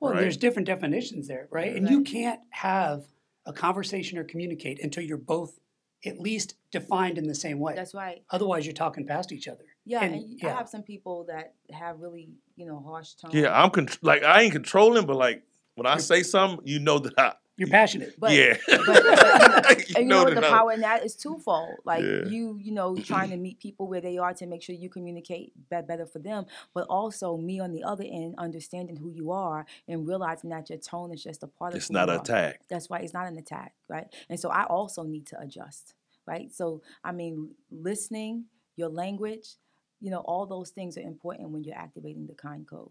Well, Right. there's different definitions there, right? And you can't have a conversation or communicate until you're both at least defined in the same way. That's right. Otherwise, you're talking past each other. Yeah, And- and, yeah. I have some people that have really, you know, harsh tones. Yeah, I'm con- like I ain't controlling, but like when I say something, you know that I You're passionate. But, yeah. but, but, you know, and you know what the I- power in that is twofold. Like Yeah. you, you know, trying to meet people where they are to make sure you communicate better for them, but also me on the other end understanding who you are and realizing that your tone is just a part of It's not you an attack. That's right. It's not an attack, right? And so I also need to adjust, right? So I mean, listening, your language, you know, all those things are important when you're activating the kind code.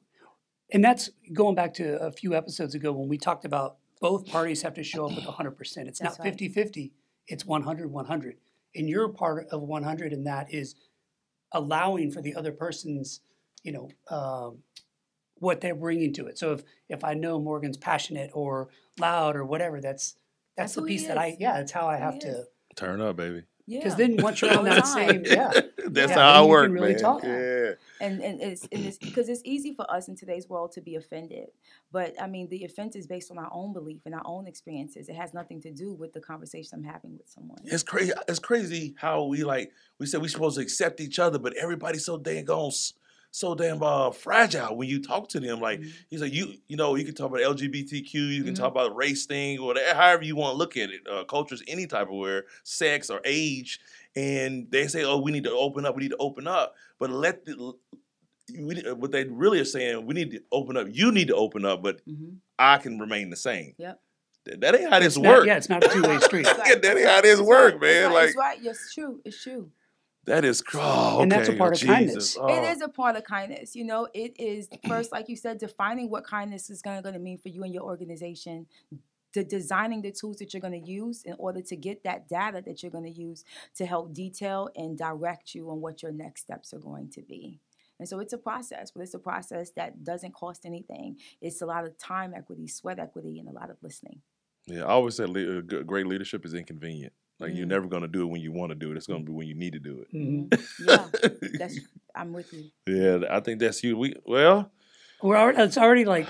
And that's going back to a few episodes ago when we talked about both parties have to show up with 100%. It's That's not right. 50 50, it's 100 100. And you're part of 100 and that is allowing for the other person's, you know, um, what they're bringing to it. So if if I know Morgon's passionate or loud or whatever, that's That's that's, the piece that I yeah, that's how I have he to. Turn up, baby. Yeah. because then once you're on the that time. same yeah, That's Yeah, how I work, can really man. talk. Yeah. and and it's and it's because it's easy for us in today's world to be offended but i mean the offense is based on our own belief and our own experiences it has nothing to do with the conversation i'm having with someone It's crazy. It's crazy how we like we said we're supposed to accept each other, but everybody's so dang gone, so damn uh, fragile when you talk to them. Like Mhm. he's like you, you know, you can talk about LGBTQ, you can Mhm. talk about race thing, or whatever, however you want to look at it. Uh, cultures, any type of where sex or age, and they say, oh, we need to open up, we need to open up, but let the we, what they really are saying, we need to open up. You need to open up, but hmm I can remain the same. Yep. That, that ain't how this works. yeah, it's not a two way street. Yeah, that ain't how this work, man. it's Like it's right yes it's true it's true that is oh, okay. And that's a part of Jesus. kindness. Oh. It is a part of kindness. You know, it is first, like you said, defining what kindness is going to mean for you and your organization. The designing the tools that you're going to use in order to get that data that you're going to use to help detail and direct you on what your next steps are going to be. And so it's a process, but it's a process that doesn't cost anything. It's a lot of time equity, sweat equity, and a lot of listening. Yeah, I always said le- uh, great leadership is inconvenient. Like you're Mm. never gonna do it when you want to do it. It's gonna be when you need to do Mhm. Yeah, it. that's I'm with you. yeah, I think that's you. We well, We're already, it's already like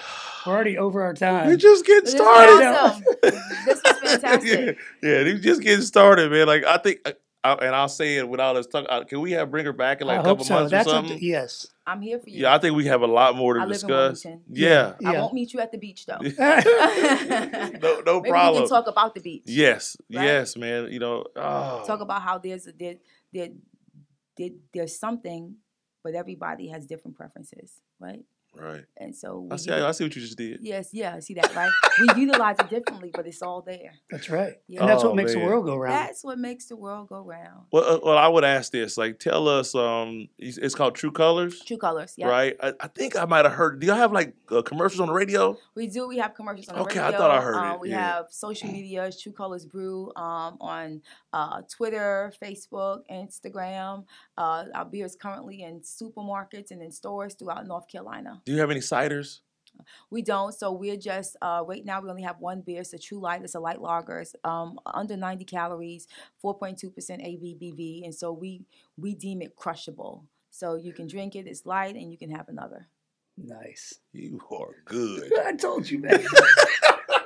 we're already over our time. we're just getting This is started. awesome. this was fantastic. yeah, yeah, they just getting started, man. Like I think, I, I, and I'll say it without us talking. Uh, can we have bring her back in like I a couple so. months That's or up to, something? yes. I'm here for you. Yeah, I think we have a lot more to I live in discuss. Wilmington. Yeah, I Yeah. won't meet you at the beach though. no, no Maybe problem. we can talk about the beach. Yes, right? yes, man. You know, oh. Talk about how there's a, there, there, there, there's something, but everybody has different preferences, right? Right. And so I see. I see what you just did. yes, yeah, I see that, right? we utilize it differently, but it's all there. That's right. Yeah. And that's Oh, what makes man. the world go round. That's what makes the world go round. Well, uh, well, I would ask this. Like, tell us. Um, it's it's called TRU Colors, TRU colors, yeah. right? I, I think I might have heard. Do y'all have like uh, commercials on the radio? We do. We have commercials on the radio. Okay, I thought I heard um, it, We yeah. have social media, TRU Colors Brew, um, on uh, Twitter, Facebook, Instagram. Uh, our beer is currently in supermarkets and in stores throughout North Carolina. Do you have any ciders? We don't, so we're just uh, right now. We only have one beer. It's a TRU Light. It's a light lager. It's um, under 90 calories, 4.2 percent ABV, and so we we deem it crushable. So you can drink it. It's light, and you can have another. Nice. You are good. I told you, man.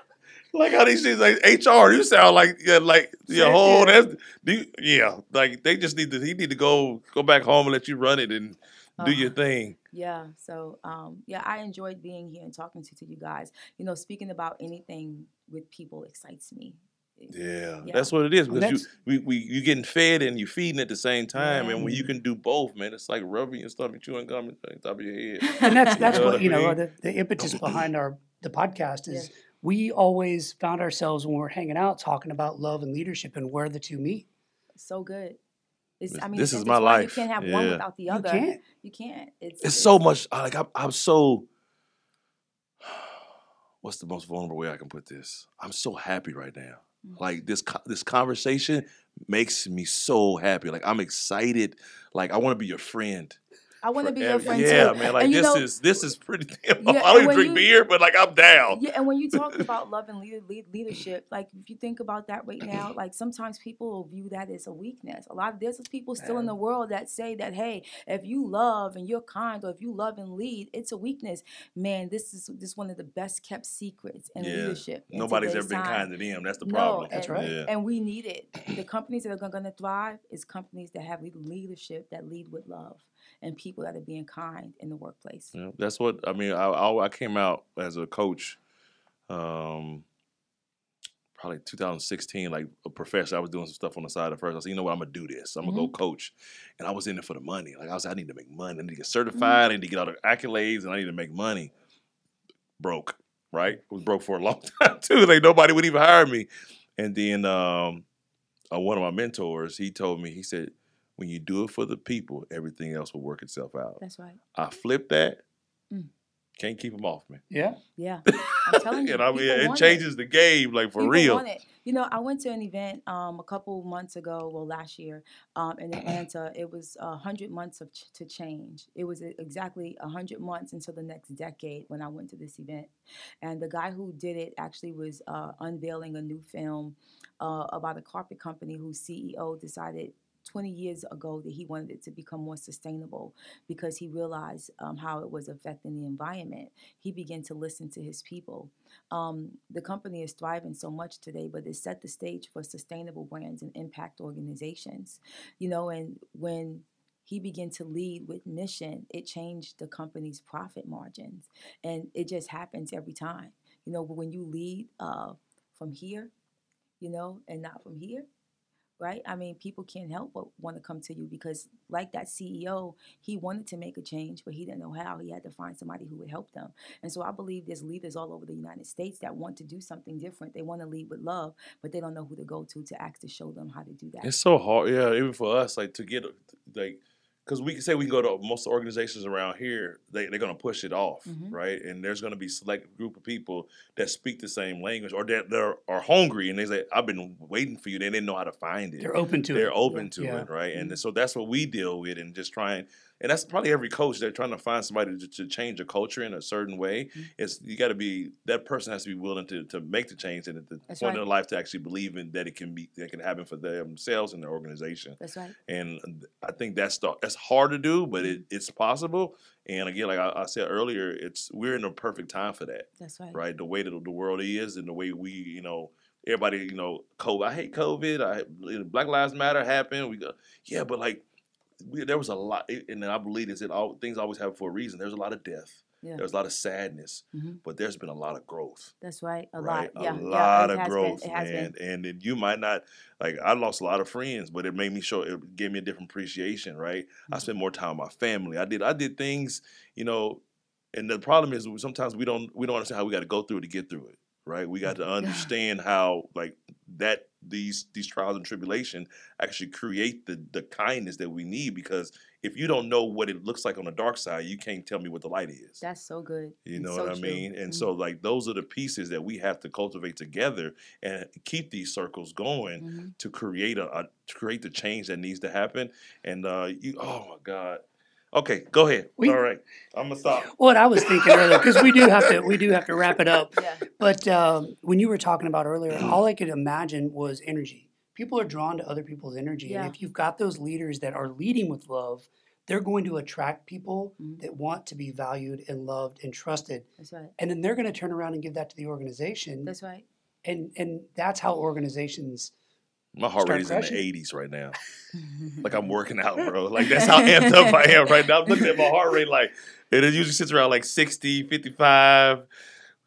like how these things like HR. You sound like yeah, like your whole yeah. that's you- yeah. Like they just need to. He need to go go back home and let you run it and do your Uh, thing. Yeah. So um, yeah, I enjoyed being here and talking to, to you guys. You know, speaking about anything with people excites me. Yeah, Yeah. that's what it is because you we, we you getting fed and you feeding at the same time, and when you can do both, man, it's like rubbing your stomach, chewing gum on top of your head. and that's that's know what what I you know the, the impetus behind our the podcast is Yeah. We always found ourselves when we're hanging out talking about love and leadership and where the two meet. so good. It's, This- I mean, this is my life. You can't have one without the You other. can't. You can't. It's, It's so much. Like I'm, I'm so. What's the most vulnerable way I can put this? I'm so happy right now. Mm. Like this, this conversation makes me so happy. Like I'm excited. Like I want to be your friend. I want to be your friend yeah, too. man. Like this know, is this is pretty. Damn, Yeah, I don't even drink you- beer, but like I'm down. Yeah, and when you talk about love and leader, lead, leadership, like if you think about that right now, like sometimes people will view that as a weakness. A lot of there's people still in the world that say that, hey, if you love and you're kind, or if you love and lead, it's a weakness. Man, this is this is one of the best kept secrets in Yeah. leadership. in Nobody's ever been time. kind to them. That's the No, problem. That's and, right. Yeah. And we need it. The companies that are going to thrive is companies that have lead- leadership that lead with love and people that are being kind in the workplace. Yeah, that's what I mean. I, I I came out as a coach, um, probably 2016, like a professor. I was doing some stuff on the side at first. I said, you know what, I'm gonna do this. I'm gonna go coach, and I was in it for the money. Like I was, I need to make money. I need to get certified. I need to get all the accolades, and I need to make money. Broke, right? Was broke for a long time too. Like nobody would even hire me. And then um, uh, one of my mentors, he told me, he said, when you do it for the people, everything else will work itself out. That's right. I flipped that. Mm. Can't keep them off me. Yeah. Yeah. I'm telling you. and I mean, it want changes the game, like for People real. want it. You know, I went to an event um, a couple months ago, well, last year, um, in Atlanta. It was a hundred months of ch- to change. It was exactly a hundred months until the next decade when I went to this event. And the guy who did it actually was uh, unveiling a new film uh, about a carpet company whose CEO decided 20 years ago that he wanted it to become more sustainable because he realized um, how it was affecting the environment. He began to listen to his people. Um, the company is thriving so much today, but it set the stage for sustainable brands and impact organizations. You know, and when he began to lead with mission, it changed the company's profit margins. And it just happens every time. You know, when you lead uh, from here, you know, and not from here, right? I mean, people can't help but want to come to you because, like that CEO, he wanted to make a change, but he didn't know how. He had to find somebody who would help them. And so I believe there's leaders all over the United States that want to do something different. They want to lead with love, but they don't know who to go to to ask to show them how to do that. It's so hard, yeah. Even for us, like to get like, because we can say we can go to most organizations around here, they they're gonna push it off, Mhm. right? And there's gonna be select group of people that speak the same language or that that are, hungry, and they say, "I've been waiting for you." They didn't know how to find it. They're open to it. they're it. open to Yeah. it, right? Mm-hmm. And so that's what we deal with, and just trying. And that's probably every coach. They're trying to find somebody to, to change a culture in a certain way. Mm-hmm. It's you got to be that person has to be willing to to make the change and at the That's point in their life to actually believe in that it can be that can happen for themselves and their organization. That's right. And I think that's the, that's hard to do, but it, it's possible. And again, like I, I said earlier, it's we're in a perfect time for that That's right. right? The way that the world is and the way we, you know, everybody, you know, COVID. I hate COVID. I Black Lives Matter happened. We go, yeah, but like, we, there was a lot, and I believe this. It all things always happen for a reason. There's a lot of death. Yeah. There's a lot of sadness, Mhm. but there's been a lot of growth. That's right. A right, lot. Yeah. a yeah, lot it of has growth, Been, it has man. been. And then you might not like. I lost a lot of friends, but it made me show. It gave me a different appreciation. Right, I Mhm. spent more time with my family. I did. I did things, you know. And the problem is sometimes we don't we don't understand how we got to go through it to get through it. Right, we got to understand how like that these these trials and tribulation actually create the the kindness that we need because if you don't know what it looks like on the dark side, you can't tell me what the light is. That's so good. You know so what I true. mean? And Mhm. so like those are the pieces that we have to cultivate together and keep these circles going Mhm. to create a, a to create the change that needs to happen. And uh you oh my God. Okay, go ahead. We- All right. I'm gonna stop. What I was thinking earlier, because we do have to, we do have to wrap it up. Yeah. But um, when you were talking about earlier, all I could imagine was energy. People are drawn to other people's energy, Yeah. and if you've got those leaders that are leading with love, they're going to attract people Mhm. that want to be valued and loved and trusted, That's right. and then they're going to turn around and give that to the organization, That's right. and and that's how organizations. My heart rate is in the 80s right now. Like I'm working out, bro. Like that's how amped up I am right now. I'm looking at my heart rate like it usually sits around like 60, 55.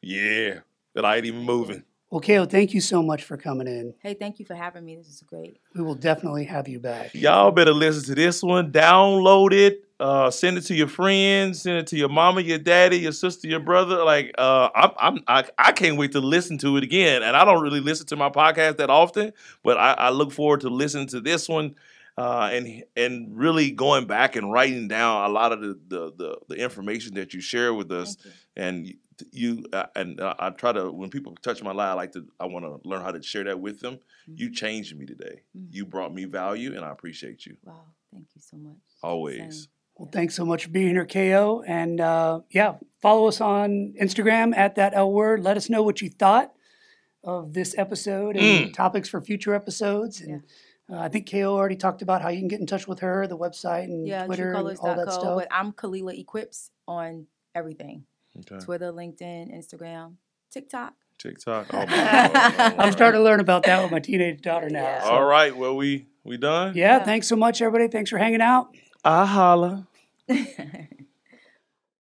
Yeah. And I ain't even moving. Well, Kale, thank you so much for coming in. hey, thank you for having me. This is great. We will definitely have you back. Y'all better listen to this one. Download it. Uh, send it to your friends. Send it to your mama, your daddy, your sister, your brother. Like, uh, I'm, I'm, I, I can't wait to listen to it again. And I don't really listen to my podcast that often, but I, I look forward to listening to this one. Uh, and and really going back and writing down a lot of the the, the, the information that you share with us, you. and you, you uh, and uh, I try to when people touch my life, I like to I want to learn how to share that with them. You changed me today. Mhm. You brought me value, and I appreciate you Wow. Thank you so much. always. Same. Well, thanks so much for being here, KO. And uh, yeah, follow us on Instagram at that L word. Let us know what you thought of this episode and topics for future episodes. And uh, I think KO already talked about how you can get in touch with her, the website and Yeah, Twitter and all that trucolors.co. stuff. But I'm Khalilah Equips on everything Okay. Twitter, LinkedIn, Instagram, TikTok. TikTok. Oh, my Lord. I'm starting to learn about that with my teenage daughter now. Yeah. so- All right. Well, we we done. Yeah, Yeah. thanks so much, everybody. Thanks for hanging out. I holla. Bye.